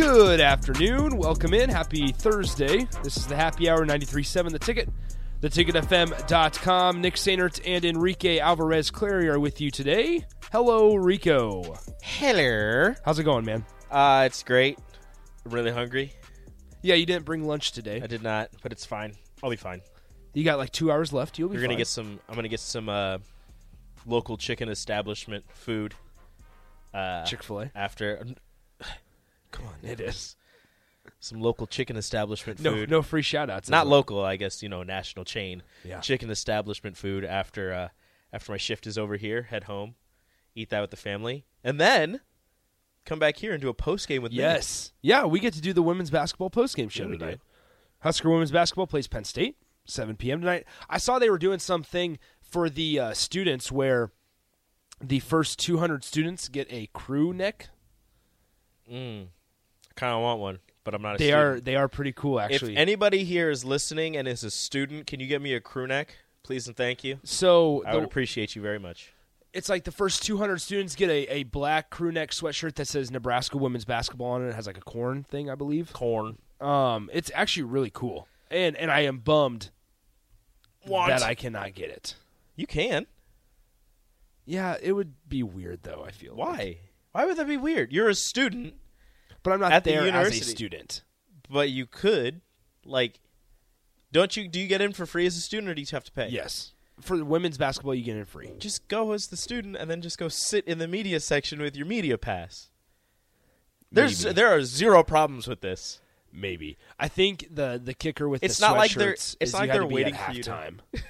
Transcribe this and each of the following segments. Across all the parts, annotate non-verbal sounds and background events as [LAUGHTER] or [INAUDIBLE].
Good afternoon. Welcome in. Happy Thursday. This is the Happy Hour 93.7 The Ticket. TheTicketFM.com. Nick Sainert and Enrique Alvarez Clary are with you today. Hello, Rico. Hello. How's it going, man? Uh, it's great. I'm really hungry. Yeah, you didn't bring lunch today. I did not, but it's fine. I'll be fine. You got like two hours left. You'll be We're gonna fine. get some. I'm gonna get some uh, local chicken establishment food. Uh, Chick-fil-A. after. Come on, It is. some local chicken establishment No, food. no free shout-outs. not local. I guess you know national chain. Yeah. Chicken establishment food after uh, after my shift is over here. Head home, eat that with the family, and then come back here and do a post game with me. Yes. Yeah, we get to do the women's basketball post game show Yeah, we tonight. do. Husker women's basketball plays Penn State, 7 p.m. tonight. I saw they were doing something for the uh, students where the first 200 students get a crew neck. Mm. I kind of want one, but I'm not. A They student. are they are pretty cool actually. If anybody here is listening and is a student, can you get me a crew neck, please and thank you? so I the- would appreciate you very much. it's like the first 200 students get a, a black crew neck sweatshirt that says Nebraska women's basketball on it. It has like a corn thing, I believe. Corn. Um, it's actually really cool, and and I am bummed that I cannot get it. You can. Yeah, it would be weird though. I feel like. Why? Why would that be weird? You're a student, but I'm not At the there as a university. student. but you could, like, don't you? Do you get in for free as a student, or do you have to pay? Yes, for women's basketball, you get in free. Just go as the student, and then just go sit in the media section with your media pass. There's Maybe. there are zero problems with this. Maybe I think the the kicker with It's the not like they're- it's not like they're waiting for you halftime. [LAUGHS]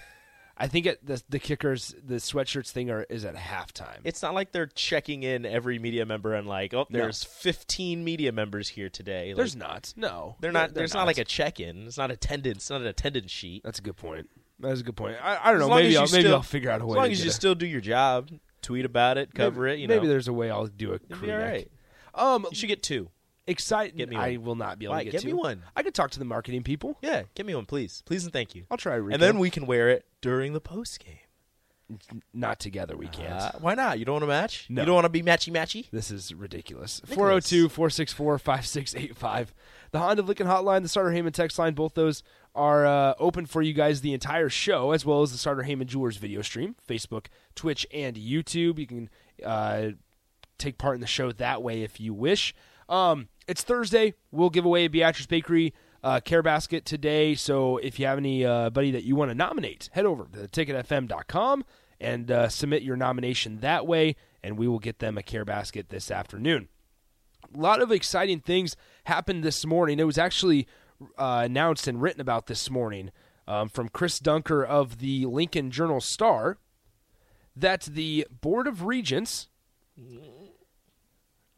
I think it, the the kickers the sweatshirts thing are is at halftime. It's not like they're checking in every media member and like, oh, No. there's 15 media members here today. Like, There's not. No, They're not. They're there's not. like a check-in. It's not attendance. It's not an attendance sheet. That's a good point. That's a good point. I, I don't As know. Maybe I'll maybe still- I'll figure out a way. As long to as you a- still do your job, tweet about it, cover maybe, it. You maybe know, there's a way I'll do a crew neck. right. Um, You should get two. Excited. Get me I will not be able Why? to get, Get two. me one. I could talk to the marketing people. Yeah, get me one, please, please, and thank you. I'll try. Rico. And then we can wear it during the post game. not together. We can't. Uh, why not? You don't want to match? No. You don't want to be matchy matchy? This is ridiculous. Nicholas. 402 464 5685. The Honda Lincoln hotline, the Sartor Hamann text line, both those are uh, open for you guys the entire show, as well as the Sartor Hamann Jewelers video stream, Facebook, Twitch, and YouTube. You can uh, take part in the show that way if you wish. Um, it's Thursday. We'll give away a Beatrice Bakery uh, care basket today. So if you have any uh, buddy that you want to nominate, head over to ticketfm.com and uh, submit your nomination that way, and we will get them a care basket this afternoon. A lot of exciting things happened this morning. It was actually uh, announced and written about this morning um, from Chris Dunker of the Lincoln Journal Star that the Board of Regents.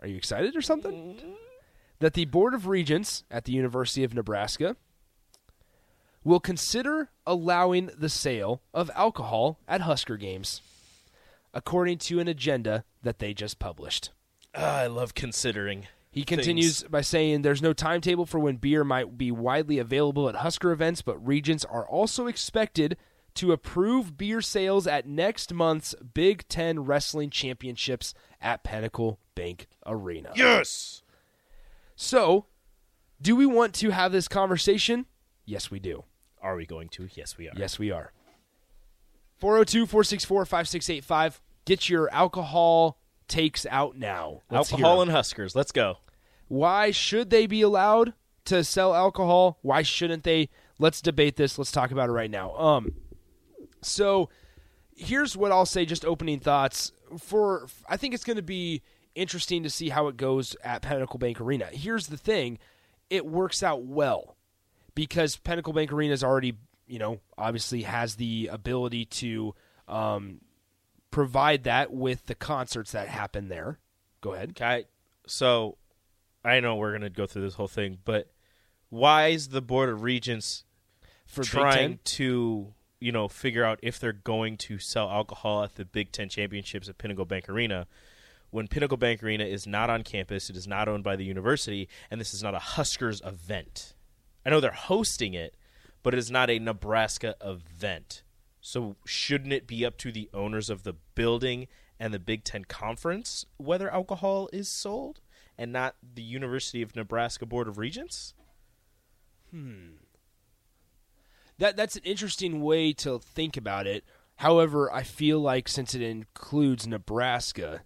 Are you excited or something? That the Board of Regents at the University of Nebraska will consider allowing the sale of alcohol at Husker games, according to an agenda that they just published. Ah, I love considering. He continues by saying there's no timetable for when beer might be widely available at Husker events, but regents are also expected to approve beer sales at next month's Big Ten Wrestling Championships at Pinnacle Bank Arena. Yes. So, do we want to have this conversation? Yes, we do. Are we going to? Yes, we are. Yes, we are. 402 464 5685. Get your alcohol takes out now. Let's Alcohol and Huskers. Let's go. Why should they be allowed to sell alcohol? Why shouldn't they? Let's debate this. Let's talk about it right now. Um, so here's what I'll say. Just opening thoughts for. I think it's going to be interesting to see how it goes at Pinnacle Bank Arena. Here's the thing: it works out well because Pinnacle Bank Arena is already, you know, obviously has the ability to um, provide that with the concerts that happen there. Go ahead. Okay. So, I know we're going to go through this whole thing, but why is the Board of Regents For trying to, you know, figure out if they're going to sell alcohol at the Big Ten Championships at Pinnacle Bank Arena when Pinnacle Bank Arena is not on campus, it is not owned by the university, and this is not a Huskers event. I know they're hosting it, but it is not a Nebraska event. So shouldn't it be up to the owners of the building and the Big Ten Conference whether alcohol is sold, and not the University of Nebraska Board of Regents? Hmm. That that's an interesting way to think about it. However, I feel like since it includes Nebraska,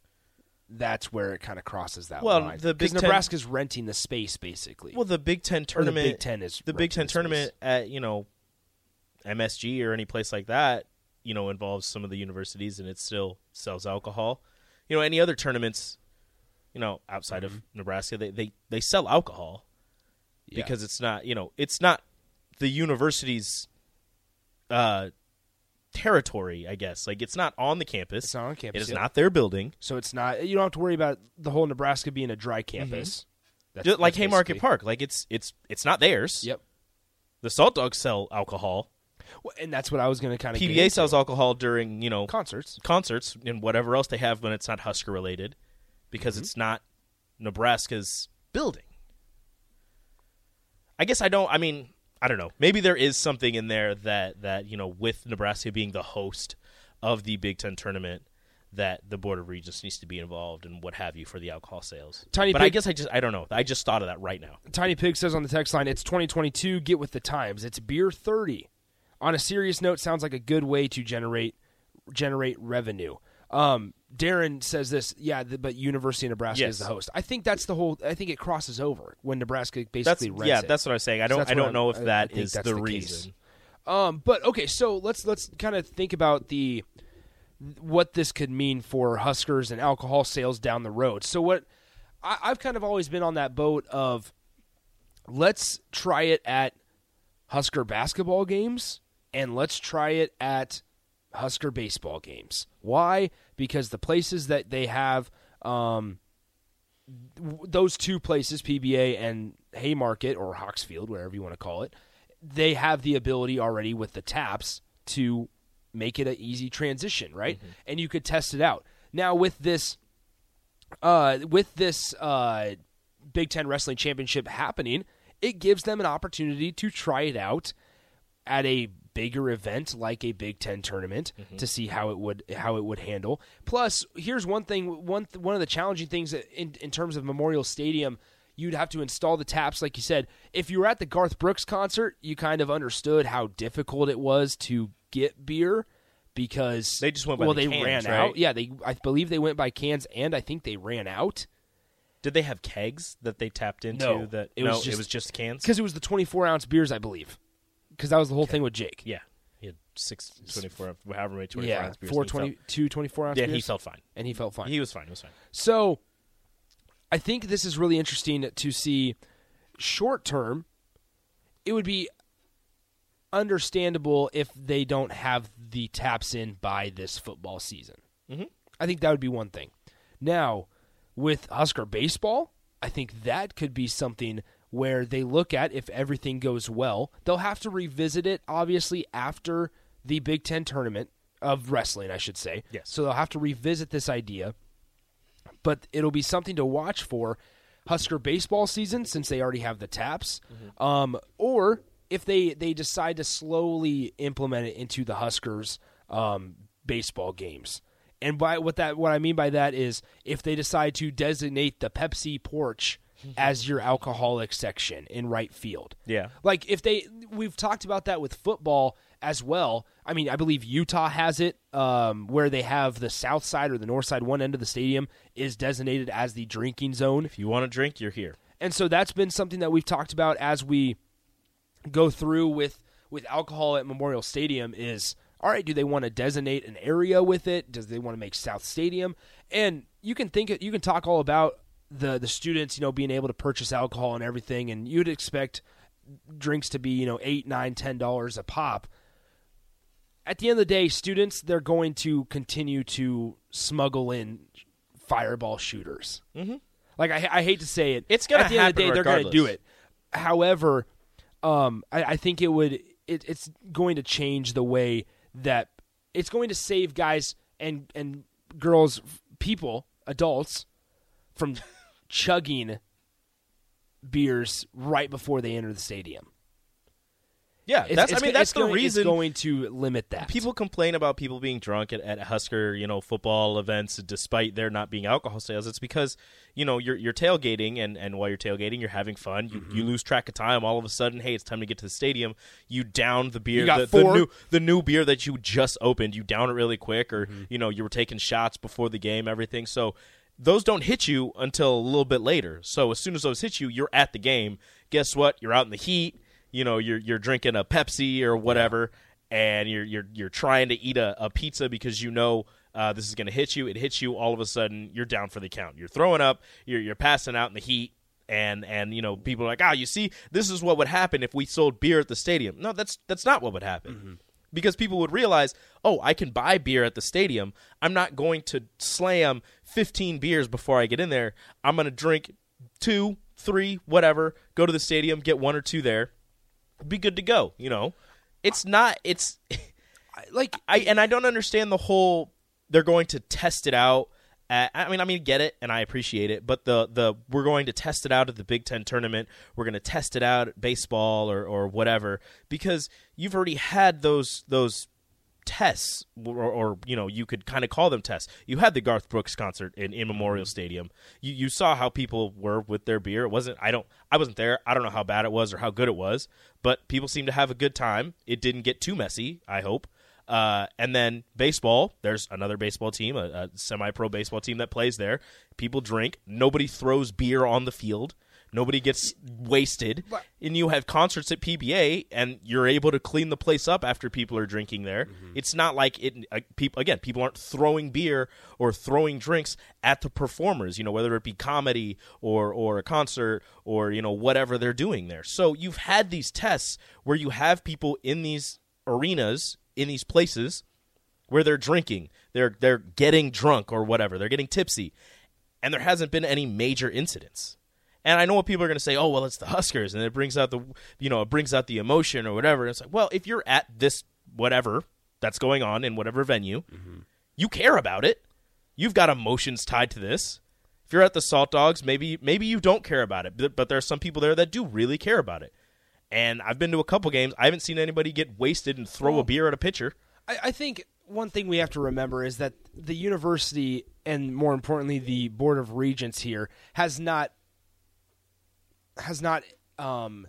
that's where it kind of crosses that Well, line. the Big because Ten- Nebraska's renting the space basically. Well, the Big Ten Or the tournament. Big Ten is the Big Ten the tournament space. at you know MSG or any place like that. You know, involves some of the universities, and it still sells alcohol. You know, any other tournaments, you know, outside of mm-hmm. Nebraska, they, they they sell alcohol Yeah. because it's not you know it's not the university's uh territory. I guess like it's not on the campus. It's not on campus, It is not their building. so it's not you don't have to worry about the whole Nebraska being a dry campus. That's, like that's Haymarket basically- Park, like it's it's it's not theirs. Yep. The Salt Dogs sell alcohol. Well, And that's what I was going to kind of PBA sells alcohol during you know concerts. concerts and whatever else they have when it's not Husker related, because Mm-hmm. it's not Nebraska's building. I guess I don't. I mean, I don't know. Maybe there is something in there that that you know, with Nebraska being the host of the Big Ten tournament, that the Board of Regents needs to be involved and what have you for the alcohol sales. Tiny but I guess I just I don't know. I just thought of that right now. Tiny Pig says on the text line, it's 2022. Get with the times. It's beer 30. On a serious note, sounds like a good way to generate generate revenue. Um, Darren says this, yeah, the, but University of Nebraska Yes. is the host. I think that's the whole. I think it crosses over when Nebraska That's basically rents yeah. it. That's what I was saying. I don't that's I don't I'm- know if I- that is that's the, the reason. Um, but okay, so let's let's kind of think about the what this could mean for Huskers and alcohol sales down the road. So what I, I've kind of always been on that boat of let's try it at Husker basketball games and let's try it at Husker baseball games. Why? Because the places that they have um, those two places, PBA and Haymarket or Hawksfield, whatever you want to call it, they have the ability already with the taps to make it an easy transition, right? And you could test it out. Now with this, uh, with this uh, Big Ten Wrestling Championship happening, it gives them an opportunity to try it out at a bigger event like a Big Ten tournament mm-hmm. to see how it would how it would handle. Plus, here's one thing one one of the challenging things in in terms of Memorial Stadium. You'd have to install the taps, like you said. If you were at the Garth Brooks concert, you kind of understood how difficult it was to get beer because They just went by well, the they cans, ran right? out. Yeah, they I believe they went by cans, and I think they ran out Did they have kegs that they tapped into? No, that it no, was just- it was just cans. because it was the 24 ounce beers, I believe. Because that was the whole thing with Jake. Yeah, he had six, 24, however many 24 yeah, ounce beers. four he felt- 22, 24 ounce Yeah, beers. he felt fine. and he felt fine. He was fine. He was fine. So, I think this is really interesting to see. Short term, it would be understandable if they don't have the taps in by this football season. Mm-hmm. I think that would be one thing. Now, with Husker baseball, I think that could be something where they look at if everything goes well. They'll have to revisit it, obviously, after the Big Ten tournament of wrestling, I should say. Yes. So they'll have to revisit this idea, but it'll be something to watch for Husker baseball season since they already have the taps, um, or if they they decide to slowly implement it into the Huskers um, baseball games. And by what that what I mean by that is if they decide to designate the Pepsi porch [LAUGHS] as your alcoholic section in right field. Yeah. Like if they we've talked about that with football as well. I mean, I believe Utah has it um, where they have the south side or the north side one end of the stadium is designated as the drinking zone. If you want to drink, you're here. And so that's been something that we've talked about as we go through with with alcohol at Memorial Stadium is all right, do they want to designate an area with it? Does they want to make South Stadium? And you can think you can talk all about the the students, you know, being able to purchase alcohol and everything and you'd expect drinks to be, you know, eight, nine, ten dollars a pop. At the end of the day, students they're going to continue to smuggle in fireball shooters. Mm-hmm. Like I, I hate to say it, It's gonna at the end of the day happen they're going to do it. However, um, I, I think it would it, it's going to change the way that it's going to save guys and and girls, people, adults from chugging beers right before they enter the stadium. Yeah, It's- that's it's I mean that's the going, reason it's going to limit that. people complain about people being drunk at, at Husker, you know, football events despite there not being alcohol sales. It's because, you know, you're you're tailgating and, and while you're tailgating, you're having fun. You, Mm-hmm. you lose track of time. All of a sudden, hey, it's time to get to the stadium. You down the beer, the, the new the new beer that you just opened. You down it really quick, or Mm-hmm. you know, you were taking shots before the game, everything. So those don't hit you until a little bit later. So as soon as those hit you, you're at the game. Guess what? You're out in the heat. You know, you're you're drinking a Pepsi or whatever, and you're you're you're trying to eat a, a pizza because you know uh, this is going to hit you. It hits you. All of a sudden, you're down for the count. You're throwing up. You're you're passing out in the heat. And and you know people are like, ah, you see, this is what would happen if we sold beer at the stadium. No, that's that's not what would happen because people would realize, oh, I can buy beer at the stadium. I'm not going to slam 15 beers before I get in there. I'm going to drink two, three, whatever, go to the stadium, get one or two there, be good to go, you know. It's not it's [LAUGHS] like I and I don't understand the whole they're going to test it out. Uh, at, I mean, I mean, get it, and I appreciate it, but the the we're going to test it out at the Big Ten tournament. We're going to test it out at baseball or or whatever because you've already had those those tests, or, or you know, you could kind of call them tests. You had the Garth Brooks concert in, in Memorial mm-hmm. Stadium. You you saw how people were with their beer. It wasn't. I don't. I wasn't there. I don't know how bad it was or how good it was, but people seemed to have a good time. It didn't get too messy. I hope. Uh, and then baseball, there's another baseball team, a, a semi-pro baseball team that plays there. People drink. Nobody throws beer on the field. Nobody gets wasted. And you have concerts at PBA, and you're able to clean the place up after people are drinking there. It's not like it. Uh, people again, people aren't throwing beer or throwing drinks at the performers. You know, whether it be comedy or or a concert or you know whatever they're doing there. So you've had these tests where you have people in these arenas in these places where they're drinking, they're they're getting drunk or whatever, they're getting tipsy, and there hasn't been any major incidents. And I know what people are going to say, "Oh, well, it's the Huskers," and it brings out the you know it brings out the emotion or whatever. And it's like, well, if you're at this whatever that's going on in whatever venue, mm-hmm. you care about it. You've got emotions tied to this. If you're at the Salt Dogs, maybe maybe you don't care about it, but, but there are some people there that do really care about it. And I've been to a couple games. I haven't seen anybody get wasted and throw a beer at a pitcher. I, I think one thing we have to remember is that the university and more importantly the board of regents here has not has not um,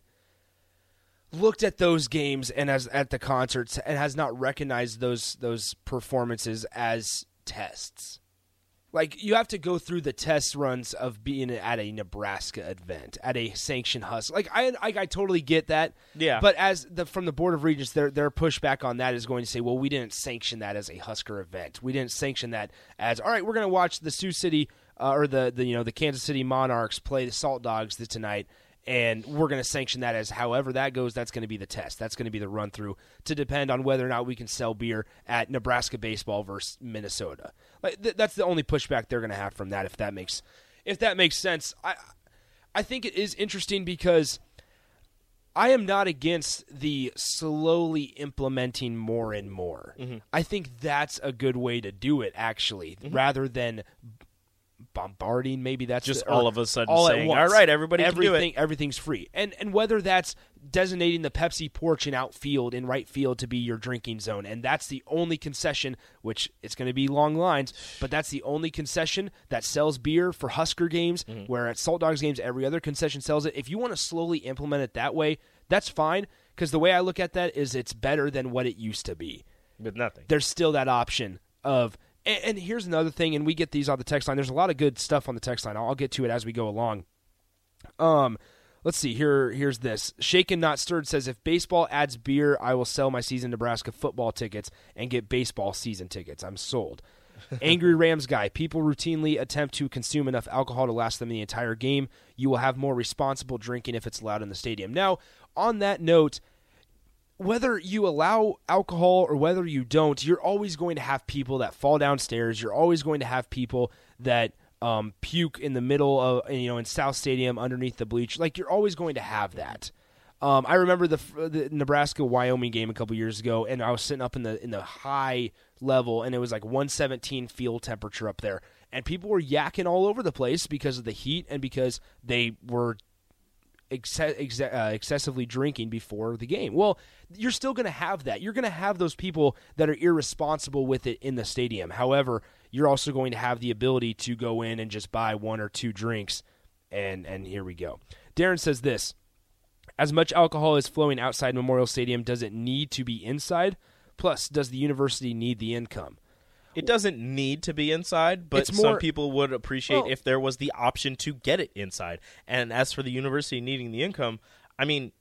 looked at those games and as at the concerts and has not recognized those those performances as tests. Like you have to go through the test runs of being at a Nebraska event, at a sanctioned hustle. Like I, I, I totally get that. Yeah. But as the from the board of regents, their their pushback on that is going to say, well, we didn't sanction that as a Husker event. We didn't sanction that as all right. We're going to watch the Sioux City uh, or the the you know the Kansas City Monarchs play the Salt Dogs tonight. And we're going to sanction that as however that goes. That's going to be the test. That's going to be the run through to depend on whether or not we can sell beer at Nebraska baseball versus Minnesota. Like th- that's the only pushback they're going to have from that. If that makes if that makes sense, I I think it is interesting because I am not against the slowly implementing more and more. Mm-hmm. I think that's a good way to do it, actually, rather than bombarding. Maybe that's Just the- all of a sudden all saying, "All right, everybody can do it." everything, everything's free, and and whether that's designating the Pepsi porch in outfield in right field to be your drinking zone, and that's the only concession, which it's going to be long lines, but that's the only concession that sells beer for Husker games. Mm-hmm. Where at Salt Dogs games, every other concession sells it. If you want to slowly implement it that way, that's fine. Because the way I look at that is, it's better than what it used to be With nothing. there's still that option of and, and here's another thing and we get these on the text line. There's a lot of good stuff on the text line. I'll, I'll get to it as we go along. Um let's see. Here here's this. Shaken not stirred says if baseball adds beer i will sell my season nebraska football tickets and get baseball season tickets. I'm sold. [LAUGHS] Angry rams guy. People routinely attempt to consume enough alcohol to last them the entire game. You will have more responsible drinking if it's allowed in the stadium. Now on that note whether you allow alcohol or whether you don't, you're always going to have people that fall downstairs. You're always going to have people that um, puke in the middle of you know in South Stadium underneath the bleach. Like you're always going to have that. Um, I remember the, the Nebraska Wyoming game a couple years ago, and I was sitting up in the in the high level, and it was like 117 field temperature up there, and people were yakking all over the place because of the heat and because they were ex- uh, excessively drinking before the game. Well, you're still going to have that. You're going to have those people that are irresponsible with it in the stadium. However, you're also going to have the ability to go in and just buy one or two drinks, and and here we go. Darren says this: as much alcohol is flowing outside Memorial Stadium, does it need to be inside? Plus, does the university need the income? It doesn't need to be inside, but more- some people would appreciate Well- if there was the option to get it inside. And as for the university needing the income, I mean,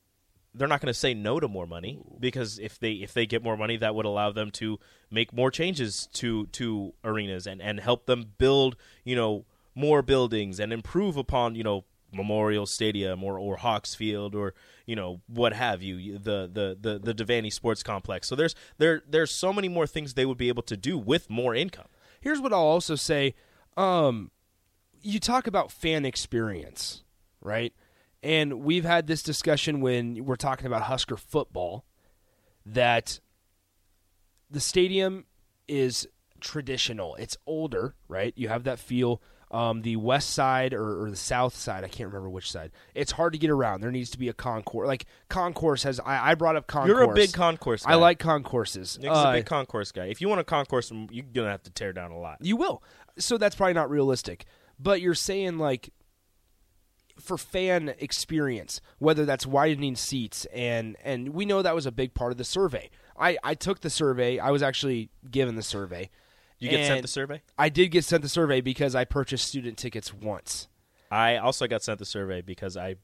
they're not going to say no to more money because if they if they get more money, that would allow them to make more changes to to arenas and and help them build you know more buildings and improve upon you know Memorial Stadium or or Hawks Field or you know what have you the the the the Devaney Sports Complex. So there's there there's so many more things they would be able to do with more income. Here's what I'll also say. Um, you talk about fan experience, right? And we've had this discussion when we're talking about Husker football that the stadium is traditional. It's older, right? You have that feel. Um, the west side or, or the south side, I can't remember which side. It's hard to get around. There needs to be a concourse. Like concourse has, I, I brought up concourse. You're a big concourse guy. I like concourses. Nick's Uh, a big concourse guy. If you want a concourse, you're gonna have to tear down a lot. You will. So that's probably not realistic. But you're saying like for fan experience, whether that's widening seats and and we know that was a big part of the survey. I I took the survey. I was actually given the survey. You get sent the survey. I did get sent the survey because I purchased student tickets once. I also got sent the survey because I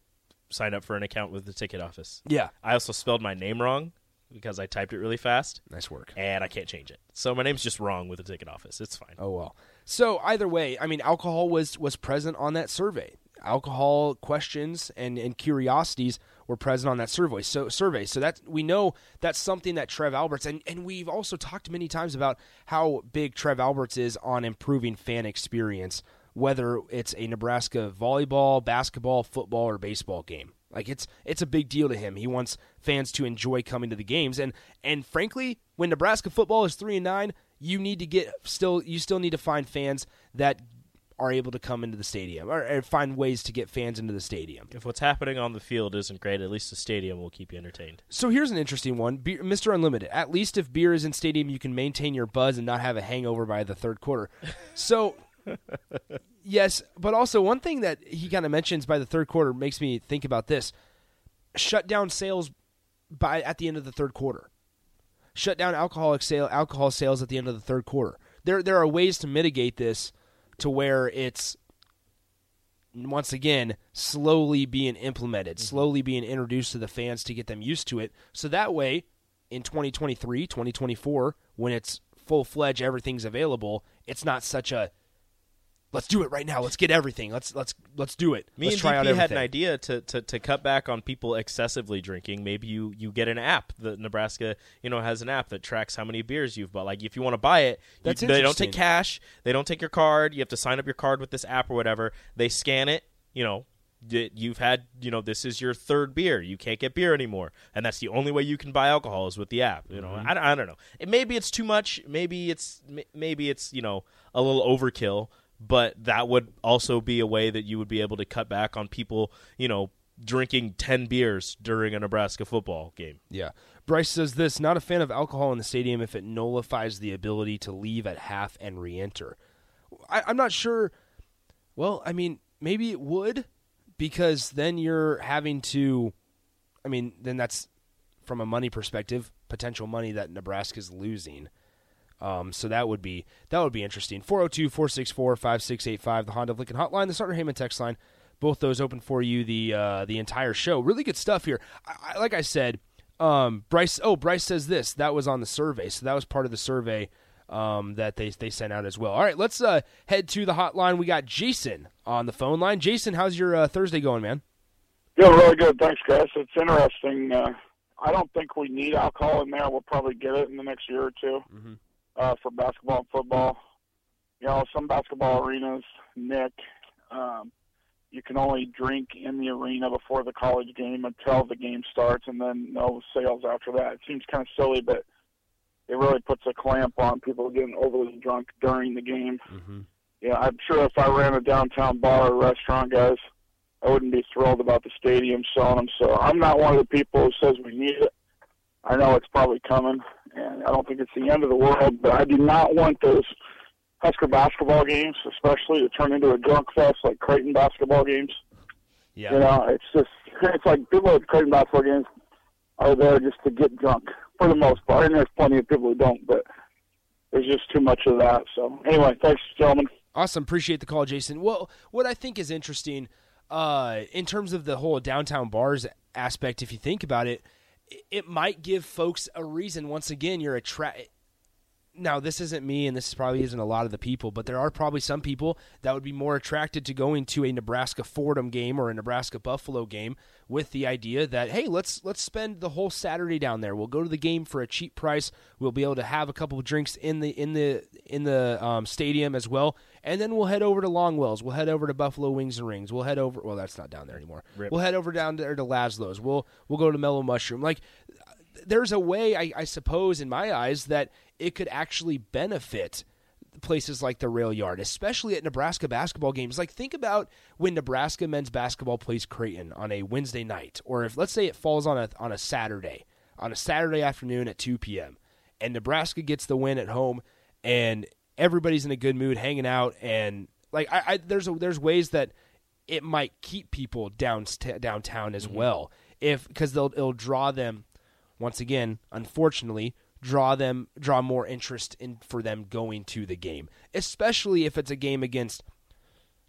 signed up for an account with the ticket office. Yeah. I also spelled my name wrong because I typed it really fast, Nice work. and I can't change it. So my name's just wrong with the ticket office. It's fine. Oh well. So either way, I mean, alcohol was was present on that survey. Alcohol questions and, and curiosities were present on that survey. So survey. So that we know that's something that Trev Alberts and, and we've also talked many times about how big Trev Alberts is on improving fan experience, whether it's a Nebraska volleyball, basketball, football, or baseball game. Like it's it's a big deal to him. He wants fans to enjoy coming to the games, and and frankly, when Nebraska football is three and nine, you need to get still you still need to find fans that are able to come into the stadium or, or find ways to get fans into the stadium. If what's happening on the field isn't great, at least the stadium will keep you entertained. So here's an interesting one, beer, Mr. Unlimited. At least if beer is in stadium, you can maintain your buzz and not have a hangover by the third quarter. [LAUGHS] So. yes, but also one thing that he kind of mentions by the third quarter makes me think about this: shut down sales by at the end of the third quarter. Shut down alcoholic sale alcohol sales at the end of the third quarter. There there are ways to mitigate this to where it's once again slowly being implemented, mm-hmm. slowly being introduced to the fans to get them used to it. So that way in 2023, 2024 when it's full-fledged everything's available, it's not such a let's do it right now. Let's get everything. Let's let's let's do it. Me let's and try out everything. had an idea to, to, to cut back on people excessively drinking. Maybe you, you get an app. The Nebraska, you know, has an app that tracks how many beers you've bought. Like if you want to buy it, you- they don't take cash. They don't take your card. You have to sign up your card with this app or whatever. They scan it. You know. You've had, you know, this is your third beer. You can't get beer anymore, and that's the only way you can buy alcohol is with the app. You know, Mm-hmm. I, I don't know. It, maybe it's too much. Maybe it's maybe it's you know a little overkill. But that would also be a way that you would be able to cut back on people, you know, drinking ten beers during a Nebraska football game. Yeah. Bryce says this not a fan of alcohol in the stadium if it nullifies the ability to leave at half and re enter. I'm not sure. Well, I mean, maybe it would because then you're having to. I mean, then that's from a money perspective, potential money that Nebraska's losing. Um, so that would be that would be interesting. 402-464-5685, the Honda of Lincoln hotline, the Sartor Hamann text line. Both those open for you the uh, the entire show. Really good stuff here. I, I, like I said, um, Bryce. Oh, Bryce says this. That was on the survey, so that was part of the survey um, that they they sent out as well. All right, let's uh, head to the hotline. We got Jason on the phone line. Jason, how's your uh, Thursday going, man? Yeah, really good. Thanks, guys. It's interesting. Uh, I don't think we need alcohol in there. We'll probably get it in the next year or 2 Mhm. Uh, for basketball and football. You know, some basketball arenas, Nick, um, you can only drink in the arena before the college game until the game starts, and then no sales after that. It seems kind of silly, but it really puts a clamp on people getting overly drunk during the game. Mm-hmm. Yeah, I'm sure if I ran a downtown bar or restaurant, guys, I wouldn't be thrilled about the stadium selling them. So I'm not one of the people who says we need it. I know it's probably coming, and I don't think it's the end of the world, but I do not want those Husker basketball games, especially, to turn into a drunk fest like Creighton basketball games. Yeah. You know, it's just it's like people at Creighton basketball games are there just to get drunk for the most part, and there's plenty of people who don't, but there's just too much of that. So anyway, thanks, gentlemen. Awesome. Appreciate the call, Jason. Well, what I think is interesting uh, in terms of the whole downtown bars aspect, if you think about it, it- might give folks a reason. Once again, you're attract. Now, this isn't me, and this probably isn't a lot of the people, but there are probably some people that would be more attracted to going to a Nebraska Fordham game or a Nebraska Buffalo game with the idea that hey, let's let's spend the whole Saturday down there. We'll go to the game for a cheap price. We'll be able to have a couple of drinks in the in the in the um, stadium as well, and then we'll head over to Longwell's. We'll head over to Buffalo Wings and Rings. We'll head over. Well, that's not down there anymore. We'll head over down there to Laszlo's. We'll we'll go to Mellow Mushroom. Like there's a way, I, I suppose, in my eyes, that it could actually benefit places like the rail yard, especially at Nebraska basketball games. Like, think about when Nebraska men's basketball plays Creighton on a Wednesday night, or if let's say it falls on a on a Saturday, on a Saturday afternoon at 2 p.m., and Nebraska gets the win at home, and everybody's in a good mood, hanging out, and like I, I there's a, there's ways that it might keep people down downtown as mm-hmm. well, if because they'll it'll draw them once again, unfortunately, draw them draw more interest in for them going to the game, especially if it's a game against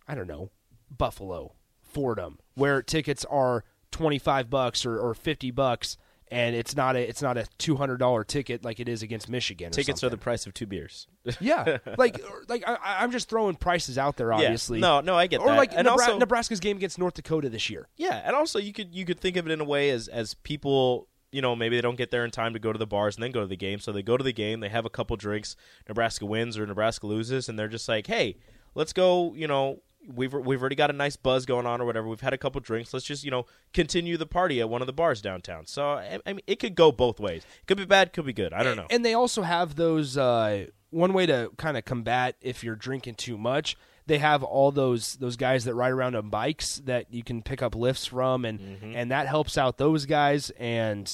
I don't know, Buffalo, Fordham, where tickets are 25 bucks or, or 50 bucks and it's not a it's not a $200 ticket like it is against Michigan or Tickets are the price of two beers. Yeah. [LAUGHS] like like I, I'm just throwing prices out there obviously. No, no, I get that. or that. like Nebra- also, Nebraska's game against North Dakota this year. Yeah, and also you could you could think of it in a way as as people you know maybe they don't get there in time to go to the bars and then go to the game, so they go to the game, they have a couple drinks, Nebraska wins or Nebraska loses, and they're just like, hey, let's go, you know. We've we've already got a nice buzz going on or whatever. We've had a couple drinks. Let's just you know continue the party at one of the bars downtown. So I, I mean, it could go both ways. It Could be bad, could be good. I don't know. And they also have those uh, one way to kind of combat if you're drinking too much. They have all those those guys that ride around on bikes that you can pick up lifts from, and Mm-hmm. and that helps out those guys. And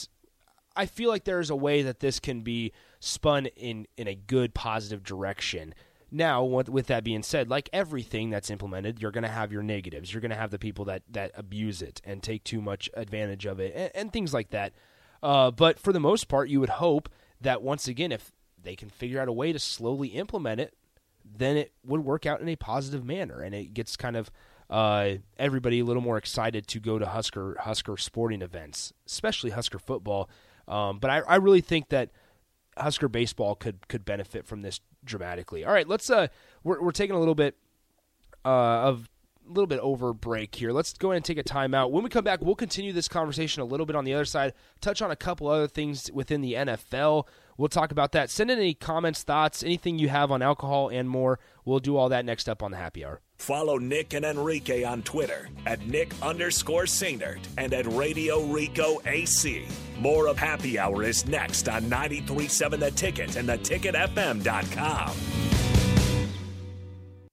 I feel like there's a way that this can be spun in in a good positive direction. Now, with, that being said, like everything that's implemented, you're going to have your negatives. You're going to have the people that that abuse it and take too much advantage of it, and, and things like that. Uh, but for the most part, you would hope that once again, if they can figure out a way to slowly implement it, then it would work out in a positive manner, and it gets kind of uh, everybody a little more excited to go to Husker Husker sporting events, especially Husker football. Um, but I, I really think that Husker baseball could could benefit from this dramatically. All right, let's uh, we're we're taking a little bit uh, of a little bit over break here. Let's go ahead and take a timeout. When we come back, we'll continue this conversation a little bit on the other side, touch on a couple other things within the NFL. We'll talk about that. Send in any comments, thoughts, anything you have on alcohol and more. We'll do all that next up on the happy hour. Follow Nick and Enrique on Twitter at Nick underscore Sainert and at Radio Rico AC. More of Happy Hour is next on 937 The Ticket and theticketfm.com.